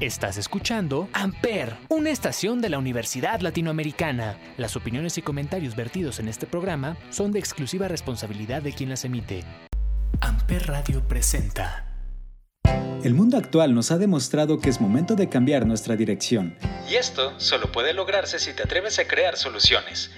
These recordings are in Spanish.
Estás escuchando Amper, una estación de la Universidad Latinoamericana. Las opiniones y comentarios vertidos en este programa son de exclusiva responsabilidad de quien las emite. Amper Radio presenta. El mundo actual nos ha demostrado que es momento de cambiar nuestra dirección. Y esto solo puede lograrse si te atreves a crear soluciones.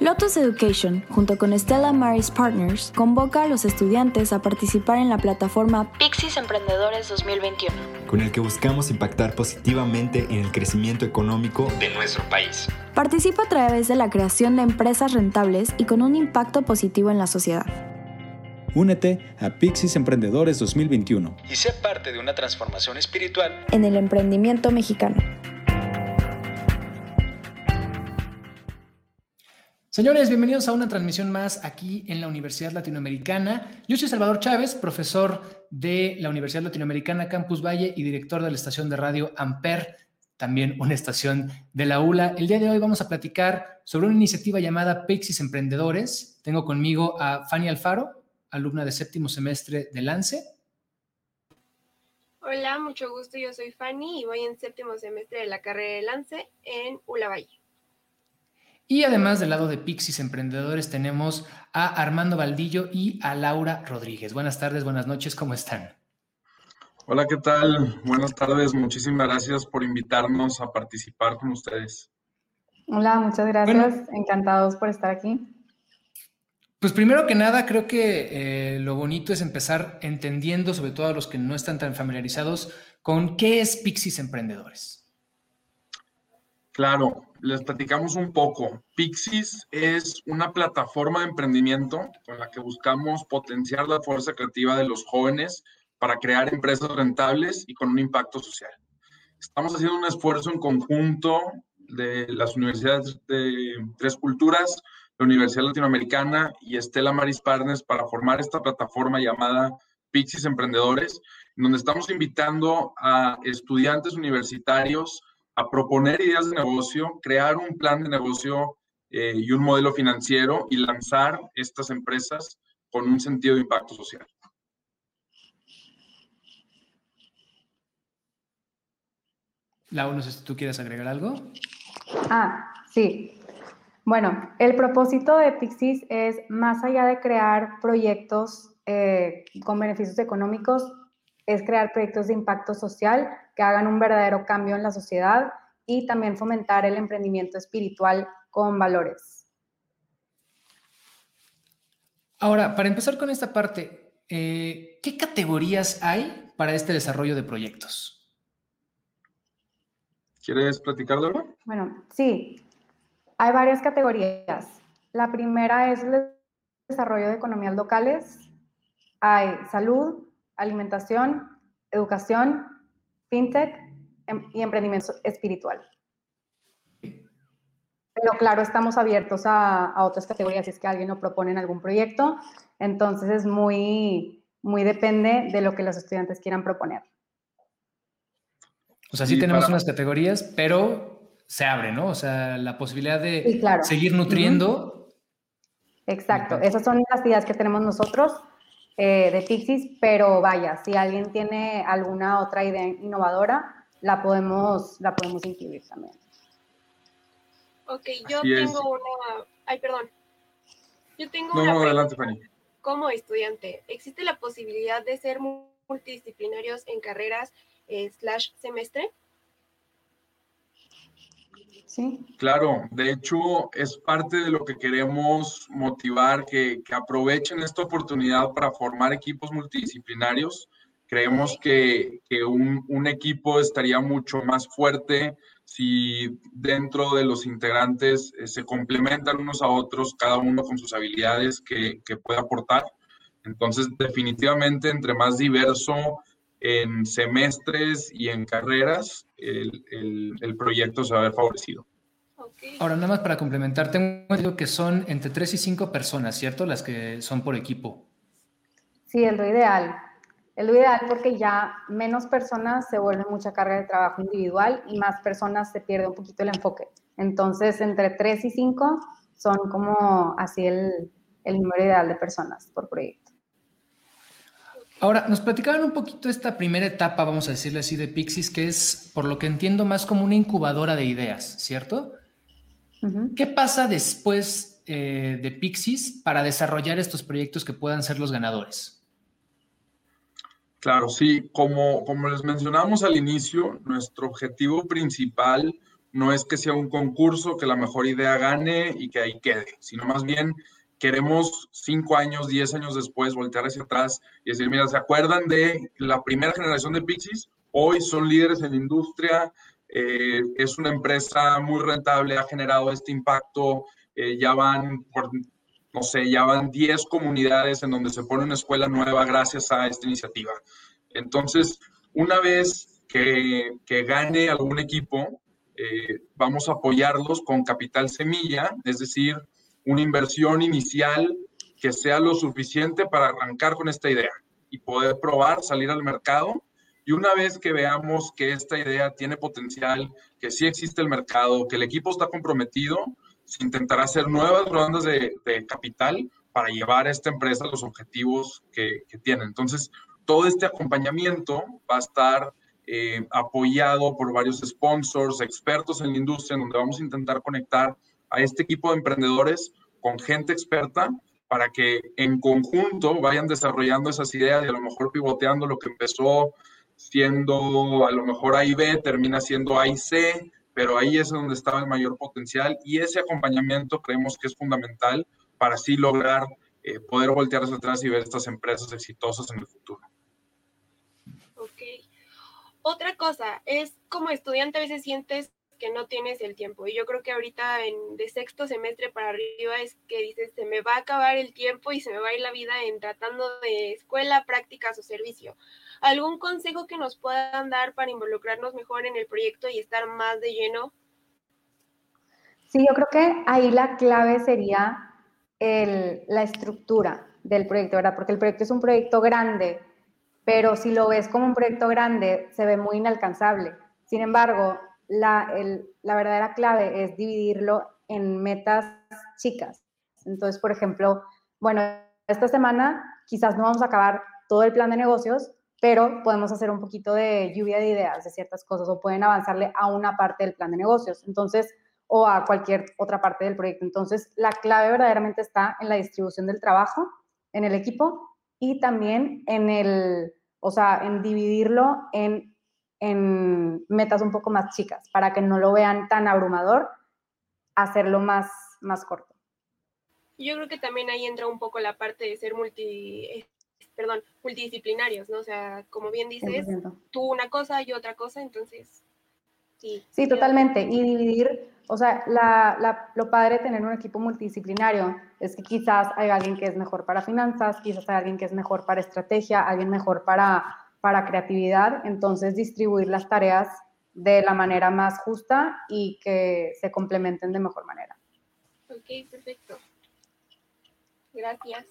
Lotus Education, junto con Stella Maris Partners, convoca a los estudiantes a participar en la plataforma Pixis Emprendedores 2021, con el que buscamos impactar positivamente en el crecimiento económico de nuestro país. Participa a través de la creación de empresas rentables y con un impacto positivo en la sociedad. Únete a Pixis Emprendedores 2021 y sé parte de una transformación espiritual en el emprendimiento mexicano. Señores, bienvenidos a una transmisión más aquí en la Universidad Latinoamericana. Yo soy Salvador Chávez, profesor de la Universidad Latinoamericana Campus Valle y director de la estación de radio Amper, también una estación de la ULA. El día de hoy vamos a platicar sobre una iniciativa llamada Pixis Emprendedores. Tengo conmigo a Fanny Alfaro, alumna de séptimo semestre de Lance. Hola, mucho gusto. Yo soy Fanny y voy en séptimo semestre de la carrera de Lance en ULA Valle. Y además del lado de Pixis Emprendedores tenemos a Armando Valdillo y a Laura Rodríguez. Buenas tardes, buenas noches, ¿cómo están? Hola, ¿qué tal? Buenas tardes, muchísimas gracias por invitarnos a participar con ustedes. Hola, muchas gracias, encantados por estar aquí. Pues primero que nada, creo que eh, lo bonito es empezar entendiendo, sobre todo a los que no están tan familiarizados, con qué es Pixis Emprendedores. Claro, les platicamos un poco. Pixis es una plataforma de emprendimiento con la que buscamos potenciar la fuerza creativa de los jóvenes para crear empresas rentables y con un impacto social. Estamos haciendo un esfuerzo en conjunto de las universidades de Tres Culturas, la Universidad Latinoamericana y Estela Maris Partners para formar esta plataforma llamada Pixis Emprendedores, donde estamos invitando a estudiantes universitarios a proponer ideas de negocio, crear un plan de negocio eh, y un modelo financiero y lanzar estas empresas con un sentido de impacto social. Lau, no sé si tú quieres agregar algo. Ah, sí. Bueno, el propósito de Pixis es, más allá de crear proyectos eh, con beneficios económicos, es crear proyectos de impacto social que hagan un verdadero cambio en la sociedad y también fomentar el emprendimiento espiritual con valores. Ahora, para empezar con esta parte, eh, ¿qué categorías hay para este desarrollo de proyectos? ¿Quieres platicarlo? Bueno, sí, hay varias categorías. La primera es el desarrollo de economías locales, hay salud, alimentación, educación, fintech em, y emprendimiento espiritual. Pero claro, estamos abiertos a, otras categorías si es que alguien lo propone en algún proyecto. Entonces es muy, muy depende de lo que los estudiantes quieran proponer. O sea, sí, tenemos unas categorías, pero se abre, ¿no? O sea, la posibilidad de seguir nutriendo. Exacto, esas son las ideas que tenemos nosotros eh, de Pixis, pero vaya, si alguien tiene alguna otra idea innovadora, la podemos, la podemos incluir también. Ok, yo tengo una... Ay, perdón. Yo tengo una... No, adelante, Fanny. Como estudiante, ¿existe la posibilidad de ser multidisciplinarios en carreras eh, slash semestre? Claro, de hecho es parte de lo que queremos motivar, que, aprovechen esta oportunidad para formar equipos multidisciplinarios. Creemos que, un, equipo estaría mucho más fuerte si dentro de los integrantes eh, se complementan unos a otros, cada uno con sus habilidades que, puede aportar. Entonces, definitivamente, entre más diverso en semestres y en carreras, el, proyecto se va a ver favorecido. Ahora, nada más para complementar, tengo entendido que son entre tres y cinco personas, ¿cierto? Las que son por equipo. Sí, es lo ideal. Es lo ideal porque ya menos personas se vuelve mucha carga de trabajo individual y más personas se pierde un poquito el enfoque. Entonces, entre tres y cinco son como así el, el número ideal de personas por proyecto. Ahora, nos platicaban un poquito esta primera etapa, vamos a decirle así, de Pixis, que es, por lo que entiendo, más como una incubadora de ideas, ¿cierto? ¿Qué pasa después eh, de Pixis para desarrollar estos proyectos que puedan ser los ganadores? Claro, sí, como, como les mencionamos al inicio, nuestro objetivo principal no es que sea un concurso, que la mejor idea gane y que ahí quede, sino más bien queremos cinco años, diez años después voltear hacia atrás y decir, mira, ¿se acuerdan de la primera generación de Pixies? Hoy son líderes en la industria, eh, es una empresa muy rentable, ha generado este impacto, eh, ya van, no sé, ya van 10 comunidades en donde se pone una escuela nueva gracias a esta iniciativa. Entonces, una vez que, que gane algún equipo, eh, vamos a apoyarlos con capital semilla, es decir, una inversión inicial que sea lo suficiente para arrancar con esta idea y poder probar, salir al mercado. Y una vez que veamos que esta idea tiene potencial, que sí existe el mercado, que el equipo está comprometido, se intentará hacer nuevas rondas de, capital para llevar a esta empresa los objetivos que, que tiene. Entonces, todo este acompañamiento va a estar eh, apoyado por varios sponsors, expertos en la industria, en donde vamos a intentar conectar a este equipo de emprendedores con gente experta para que en conjunto vayan desarrollando esas ideas y a lo mejor pivoteando lo que empezó siendo a lo mejor A y B, termina siendo A y C, pero ahí es donde estaba el mayor potencial y ese acompañamiento creemos que es fundamental para así lograr eh, poder voltear hacia atrás y ver estas empresas exitosas en el futuro. Otra cosa, es como estudiante a veces sientes que no tienes el tiempo. Y yo creo que ahorita en, de sexto semestre para arriba es que dices, se me va a acabar el tiempo y se me va a ir la vida en tratando de escuela, prácticas o servicio. ¿Algún consejo que nos puedan dar para involucrarnos mejor en el proyecto y estar más de lleno? Sí, yo creo que ahí la clave sería el, la estructura del proyecto, ¿verdad? Porque el proyecto es un proyecto grande pero si lo ves como un proyecto grande, se ve muy inalcanzable. Sin embargo, la, la verdadera clave es dividirlo en metas chicas. Entonces, por ejemplo, bueno, esta semana quizás no vamos a acabar todo el plan de negocios, pero podemos hacer un poquito de lluvia de ideas de ciertas cosas o pueden avanzarle a una parte del plan de negocios. Entonces, o a cualquier otra parte del proyecto. Entonces, la clave verdaderamente está en la distribución del trabajo, en el equipo y también en el, o sea, en dividirlo en, en metas un poco más chicas, para que no lo vean tan abrumador, hacerlo más, más corto. Yo creo que también ahí entra un poco la parte de ser multi, eh, perdón, multidisciplinarios, ¿no? O sea, como bien dices, tú una cosa y otra cosa, entonces, sí. Sí, totalmente. Y dividir o sea, lo padre de tener un equipo multidisciplinario es que quizás hay alguien que es mejor para finanzas, quizás hay alguien que es mejor para estrategia, alguien mejor para, para creatividad, entonces distribuir las tareas de la manera más justa y que se complementen de mejor manera. Ok, perfecto. Gracias.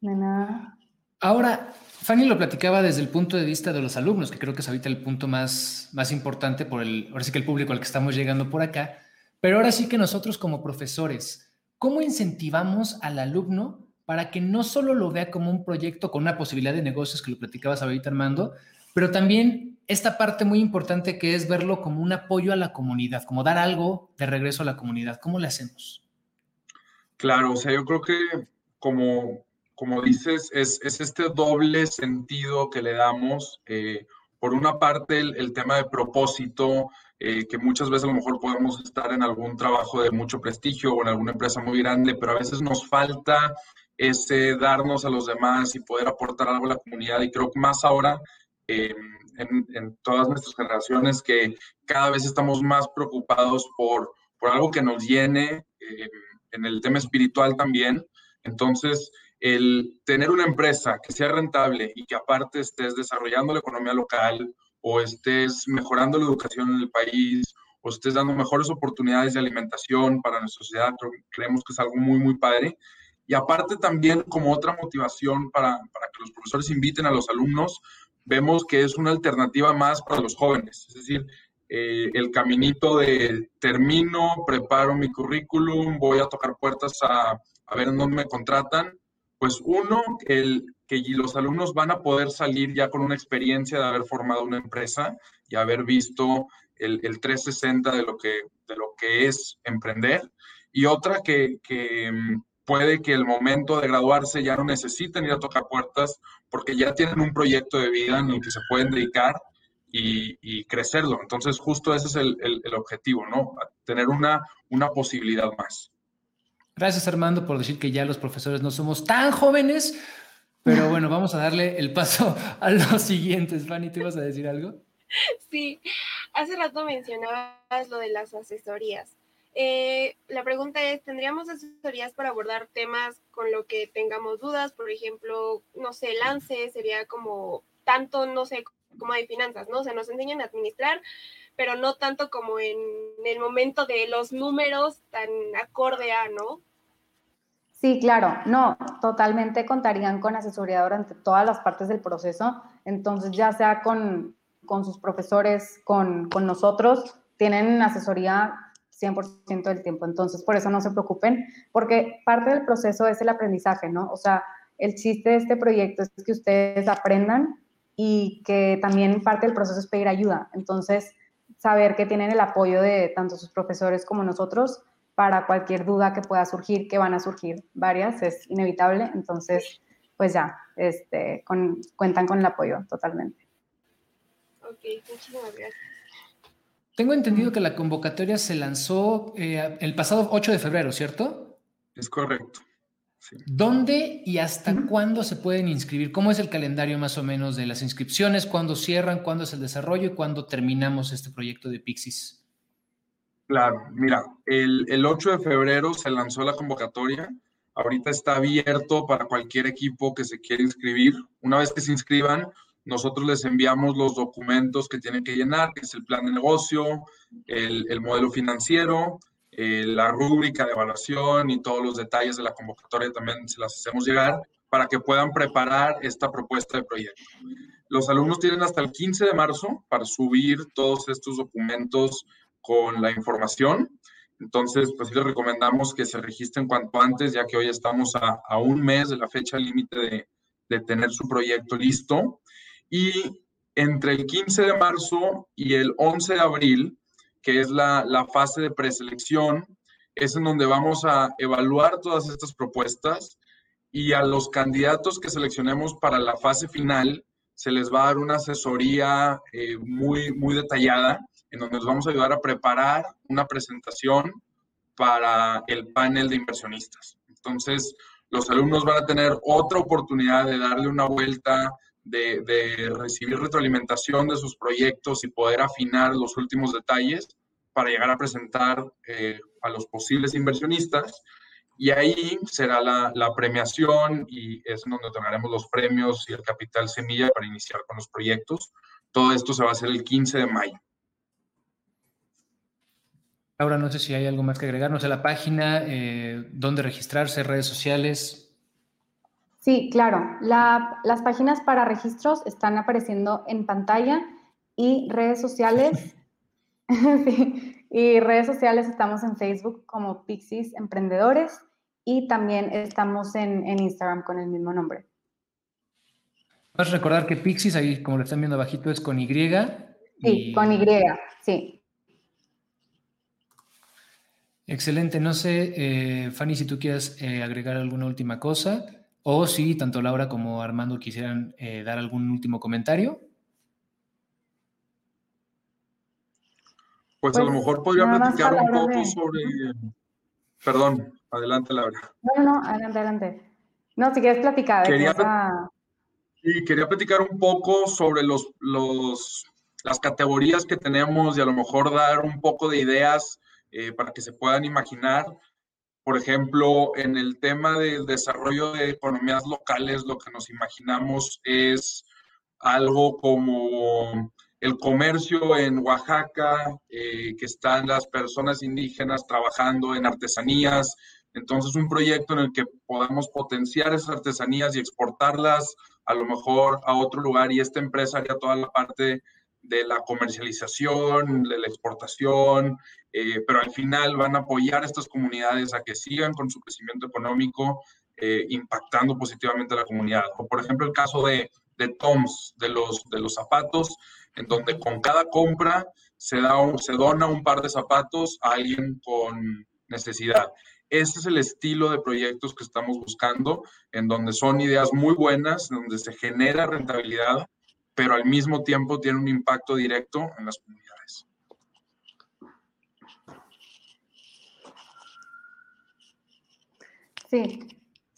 De nada. Ahora, Fanny lo platicaba desde el punto de vista de los alumnos, que creo que es ahorita el punto más, más importante por el, ahora sí que el público al que estamos llegando por acá, pero ahora sí que nosotros como profesores, ¿cómo incentivamos al alumno para que no solo lo vea como un proyecto con una posibilidad de negocios, que lo platicabas ahorita Armando, pero también esta parte muy importante que es verlo como un apoyo a la comunidad, como dar algo de regreso a la comunidad? ¿Cómo le hacemos? Claro, o sea, yo creo que como como dices, es, este doble sentido que le damos. Eh, por una parte, el, tema de propósito, eh, que muchas veces a lo mejor podemos estar en algún trabajo de mucho prestigio o en alguna empresa muy grande, pero a veces nos falta ese darnos a los demás y poder aportar algo a la comunidad. Y creo que más ahora, em, en, todas nuestras generaciones, que cada vez estamos más preocupados por, por algo que nos llene, em, en el tema espiritual también. Entonces, el tener una empresa que sea rentable y que aparte estés desarrollando la economía local o estés mejorando la educación en el país o estés dando mejores oportunidades de alimentación para nuestra sociedad, creemos que es algo muy, muy padre. Y aparte también como otra motivación para, para que los profesores inviten a los alumnos, vemos que es una alternativa más para los jóvenes. Es decir, eh, el caminito de termino, preparo mi currículum, voy a tocar puertas a, a ver en dónde me contratan, Pues uno, el, que los alumnos van a poder salir ya con una experiencia de haber formado una empresa y haber visto el, el 360 de lo, que, de lo que es emprender. Y otra que, que mm, puede que el momento de graduarse ya no necesiten ir a tocar puertas porque ya tienen un proyecto de vida en el que se pueden dedicar y, crecerlo. Entonces, justo ese es el, el, objetivo, ¿no? Tener una, una posibilidad más. Gracias, Armando, por decir que ya los profesores no somos tan jóvenes, pero bueno, vamos a darle el paso a los siguientes. Fanny, ¿te vas a decir algo? Sí, hace rato mencionabas lo de las asesorías. Eh, la pregunta es, ¿tendríamos asesorías para abordar temas con lo que tengamos dudas? Por ejemplo, no sé, lance sería como tanto, no sé, como de finanzas, ¿no? O sea, nos enseñan a administrar, pero no tanto como en el momento de los números tan acorde a, ¿no? Sí, claro, no, totalmente contarían con asesoría durante todas las partes del proceso, entonces ya sea con, con sus profesores, con, con nosotros, tienen asesoría 100% del tiempo. Entonces, por eso no se preocupen, porque parte del proceso es el aprendizaje, ¿no? O sea, el chiste de este proyecto es que ustedes aprendan y que también parte del proceso es pedir ayuda. Entonces, saber que tienen el apoyo de tanto sus profesores como nosotros para cualquier duda que pueda surgir, que van a surgir varias, es inevitable. Entonces, pues ya, este, cuentan con el apoyo totalmente. Ok, muchísimas gracias. Tengo entendido que la convocatoria se lanzó eh, el pasado 8 de febrero, ¿cierto? Es correcto. ¿Dónde y hasta cuándo se pueden inscribir? ¿Cómo es el calendario más o menos de las inscripciones? ¿Cuándo cierran? ¿Cuándo es el desarrollo? ¿Y cuándo terminamos este proyecto de Pixis? Claro, mira, el, el 8 de febrero se lanzó la convocatoria. Ahorita está abierto para cualquier equipo que se quiera inscribir. Una vez que se inscriban, nosotros les enviamos los documentos que tienen que llenar, que es el plan de negocio, el, modelo financiero, eh, la rúbrica de evaluación y todos los detalles de la convocatoria también se las hacemos llegar para que puedan preparar esta propuesta de proyecto. Los alumnos tienen hasta el 15 de marzo para subir todos estos documentos con la información. Entonces, pues les recomendamos que se registren cuanto antes, ya que hoy estamos a, un mes de la fecha límite de, de tener su proyecto listo. Y entre el 15 de marzo y el 11 de abril, que es la, fase de preselección, es en donde vamos a evaluar todas estas propuestas y a los candidatos que seleccionemos para la fase final se les va a dar una asesoría eh, muy, muy detallada en donde nos vamos a ayudar a preparar una presentación para el panel de inversionistas. Entonces, los alumnos van a tener otra oportunidad de darle una vuelta de, recibir retroalimentación de sus proyectos y poder afinar los últimos detalles para llegar a presentar eh, a los posibles inversionistas. Y ahí será la, la, premiación y es donde otorgaremos los premios y el capital semilla para iniciar con los proyectos. Todo esto se va a hacer el 15 de mayo. Ahora no sé si hay algo más que agregarnos a la página, eh, dónde registrarse, redes sociales. Sí, claro. las páginas para registros están apareciendo en pantalla y redes sociales. y redes sociales estamos en Facebook como Pixis Emprendedores y también estamos en, Instagram con el mismo nombre. Vas a recordar que Pixis, ahí como lo están viendo abajito, es con Y. Sí, con Y, sí. Excelente. No sé, eh, Fanny, si tú quieres eh, agregar alguna última cosa. O si tanto Laura como Armando quisieran eh, dar algún último comentario. Pues, a lo pues, mejor podría platicar un poco sobre... Perdón, adelante Laura. No, no, adelante, adelante. No, si quieres platicar. Quería, sí, quería platicar un poco sobre los, los, las categorías que tenemos y a lo mejor dar un poco de ideas eh, para que se puedan imaginar por ejemplo, en el tema del desarrollo de economías locales, lo que nos imaginamos es algo como el comercio en Oaxaca, eh, que están las personas indígenas trabajando en artesanías. Entonces, un proyecto en el que podamos potenciar esas artesanías y exportarlas a lo mejor a otro lugar y esta empresa haría toda la parte de la comercialización, de la exportación, eh, pero al final van a apoyar a estas comunidades a que sigan con su crecimiento económico eh, impactando positivamente a la comunidad. O por ejemplo el caso de, de Toms, de los, de los zapatos, en donde con cada compra se, da se dona un par de zapatos a alguien con necesidad. Este es el estilo de proyectos que estamos buscando, en donde son ideas muy buenas, donde se genera rentabilidad, pero al mismo tiempo tiene un impacto directo en las comunidades. Sí,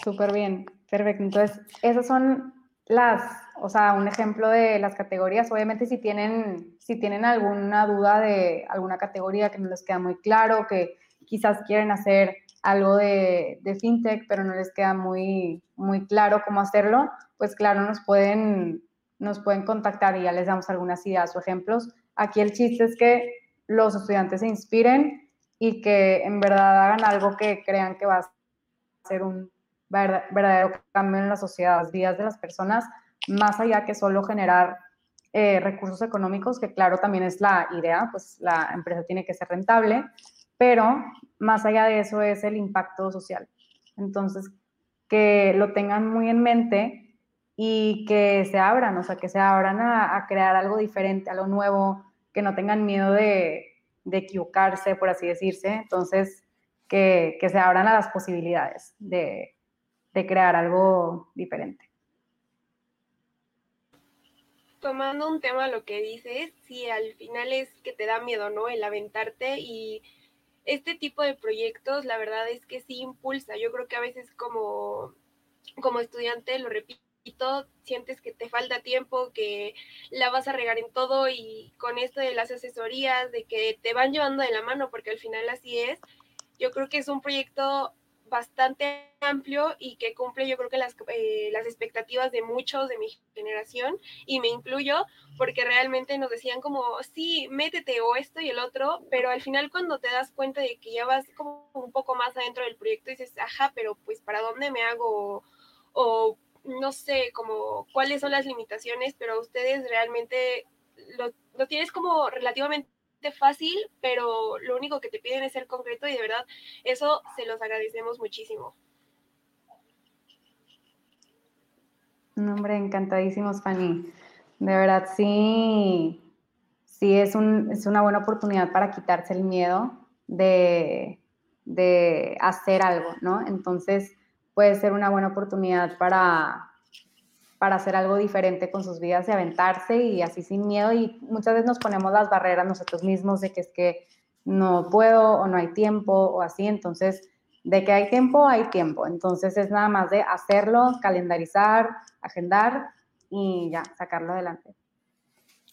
súper bien, perfecto. Entonces, esas son las, o sea, un ejemplo de las categorías. Obviamente, si tienen, si tienen alguna duda de alguna categoría que no les queda muy claro, que quizás quieren hacer algo de, de, fintech, pero no les queda muy, muy claro cómo hacerlo, pues claro, nos pueden, nos pueden contactar y ya les damos algunas ideas o ejemplos. Aquí el chiste es que los estudiantes se inspiren y que en verdad hagan algo que crean que va a ser un verdadero cambio en la sociedad, vidas de las personas, más allá que solo generar eh, recursos económicos, que claro también es la idea, pues la empresa tiene que ser rentable, pero más allá de eso es el impacto social. Entonces, que lo tengan muy en mente y que se abran, o sea, que se abran a, crear algo diferente, algo nuevo, que no tengan miedo de, equivocarse, por así decirse. Entonces, que, se abran a las posibilidades de, de crear algo diferente. Tomando un tema lo que dices, sí, al final es que te da miedo, ¿no? El aventarte y este tipo de proyectos, la verdad es que sí impulsa. Yo creo que a veces como, como estudiante, lo repito, sientes que te falta tiempo, que la vas a regar en todo y con esto de las asesorías, de que te van llevando de la mano, porque al final así es, yo creo que es un proyecto bastante amplio y que cumple yo creo que las, eh, las expectativas de muchos de mi generación y me incluyo porque realmente nos decían como, sí, métete o esto y el otro, pero al final cuando te das cuenta de que ya vas como un poco más adentro del proyecto dices, ajá, pero pues para dónde me hago o, no sé, como cuáles son las limitaciones, pero ustedes realmente lo, lo tienes como relativamente fácil, pero lo único que te piden es ser concreto y de verdad eso se los agradecemos muchísimo. Hombre, encantadísimos, Fanny. De verdad, sí, sí es, un, es una buena oportunidad para quitarse el miedo de, de hacer algo, ¿no? Entonces, puede ser una buena oportunidad para, para hacer algo diferente con sus vidas y aventarse y así sin miedo. Y muchas veces nos ponemos las barreras nosotros mismos de que es que no puedo o no hay tiempo o así. Entonces, de que hay tiempo, hay tiempo. Entonces es nada más de hacerlo, calendarizar, agendar y ya, sacarlo adelante.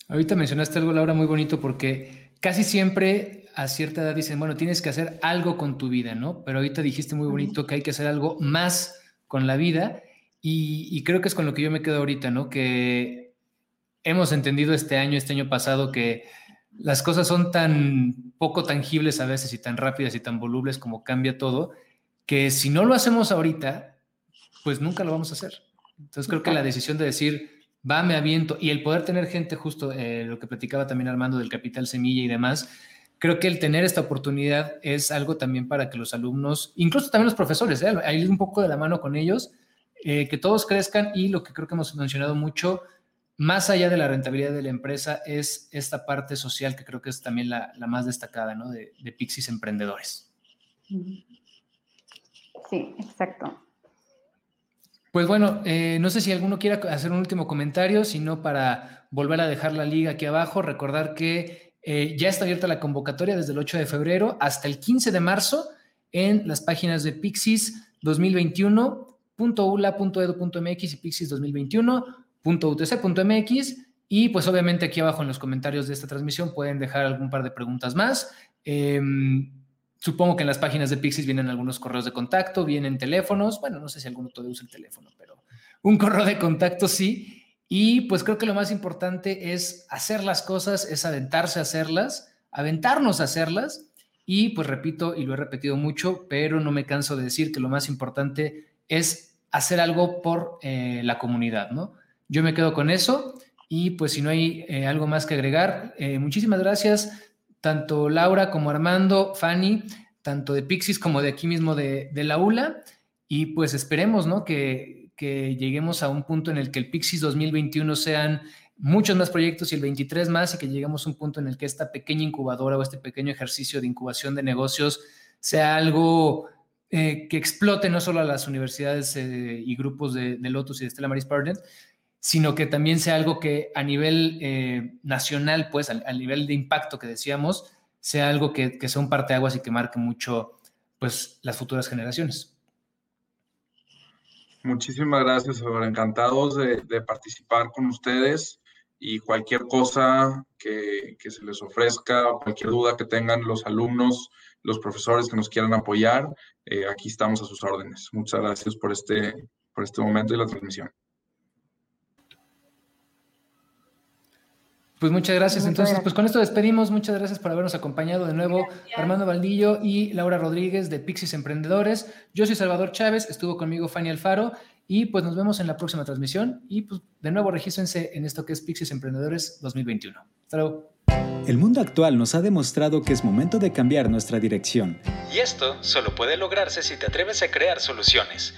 Ahorita mencionaste algo, Laura, muy bonito porque casi siempre a cierta edad dicen, bueno, tienes que hacer algo con tu vida, ¿no? Pero ahorita dijiste muy bonito que hay que hacer algo más con la vida y, creo que es con lo que yo me quedo ahorita, ¿no? Que hemos entendido este año, este año pasado, que las cosas son tan poco tangibles a veces y tan rápidas y tan volubles como cambia todo, que si no lo hacemos ahorita, pues nunca lo vamos a hacer. Entonces creo que la decisión de decir, va, me aviento, y el poder tener gente, justo eh, lo que platicaba también Armando del capital semilla y demás, creo que el tener esta oportunidad es algo también para que los alumnos, incluso también los profesores, ¿eh? ir un poco de la mano con ellos, eh, que todos crezcan y lo que creo que hemos mencionado mucho, más allá de la rentabilidad de la empresa, es esta parte social que creo que es también la, más destacada, ¿no? De Pixis Emprendedores. Sí, exacto. Pues bueno, eh, no sé si alguno quiera hacer un último comentario, sino para volver a dejar la liga aquí abajo, recordar que eh, ya está abierta la convocatoria desde el 8 de febrero hasta el 15 de marzo en las páginas de Pixis 2021 .ula.edu.mx y Pixis 2021.utc.mx. Y pues obviamente aquí abajo en los comentarios de esta transmisión pueden dejar algún par de preguntas más. Em, supongo que en las páginas de Pixis vienen algunos correos de contacto, vienen teléfonos. Bueno, no sé si alguno todavía usa el teléfono, pero un correo de contacto sí. Y pues creo que lo más importante es hacer las cosas, es aventarse a hacerlas, aventarnos a hacerlas. Y pues repito, y lo he repetido mucho, pero no me canso de decir que lo más importante es hacer algo por eh, la comunidad, ¿no? Yo me quedo con eso y pues si no hay eh, algo más que agregar, eh, muchísimas gracias tanto Laura como Armando, Fanny, tanto de Pixis como de aquí mismo de, la ULA. y pues esperemos, ¿no? Que, que lleguemos a un punto en el que el Pixis 2021 sean muchos más proyectos y el 23 más y que lleguemos a un punto en el que esta pequeña incubadora o este pequeño ejercicio de incubación de negocios sea algo eh, que explote no solo a las universidades eh, y grupos de, Lotus y de Stella Maris Partners, sino que también sea algo que a nivel eh, nacional, pues al, nivel de impacto que decíamos, sea algo que, que sea un parteaguas y que marque mucho pues las futuras generaciones. Muchísimas gracias, Encantados de, participar con ustedes y cualquier cosa que, que, se les ofrezca, cualquier duda que tengan los alumnos, los profesores que nos quieran apoyar, eh, aquí estamos a sus órdenes. Muchas gracias por este, por este momento y la transmisión. Pues muchas gracias. Entonces, pues con esto despedimos. Muchas gracias por habernos acompañado de nuevo. Armando Valdillo y Laura Rodríguez de Pixis Emprendedores. Yo soy Salvador Chávez, estuvo conmigo Fanny Alfaro y pues nos vemos en la próxima transmisión. Y pues de nuevo regístrense en esto que es Pixis Emprendedores 2021. Hasta luego. El mundo actual nos ha demostrado que es momento de cambiar nuestra dirección. Y esto solo puede lograrse si te atreves a crear soluciones.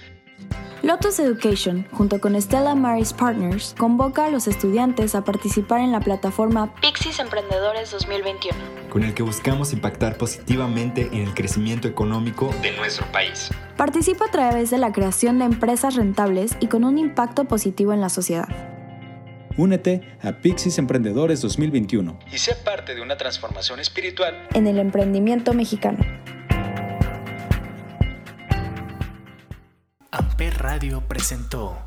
Lotus Education, junto con Stella Maris Partners, convoca a los estudiantes a participar en la plataforma Pixis Emprendedores 2021, con el que buscamos impactar positivamente en el crecimiento económico de nuestro país. Participa a través de la creación de empresas rentables y con un impacto positivo en la sociedad. Únete a Pixis Emprendedores 2021 y sé parte de una transformación espiritual en el emprendimiento mexicano. Amper Radio presentó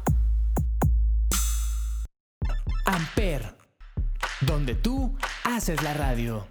Amper, donde tú haces la radio.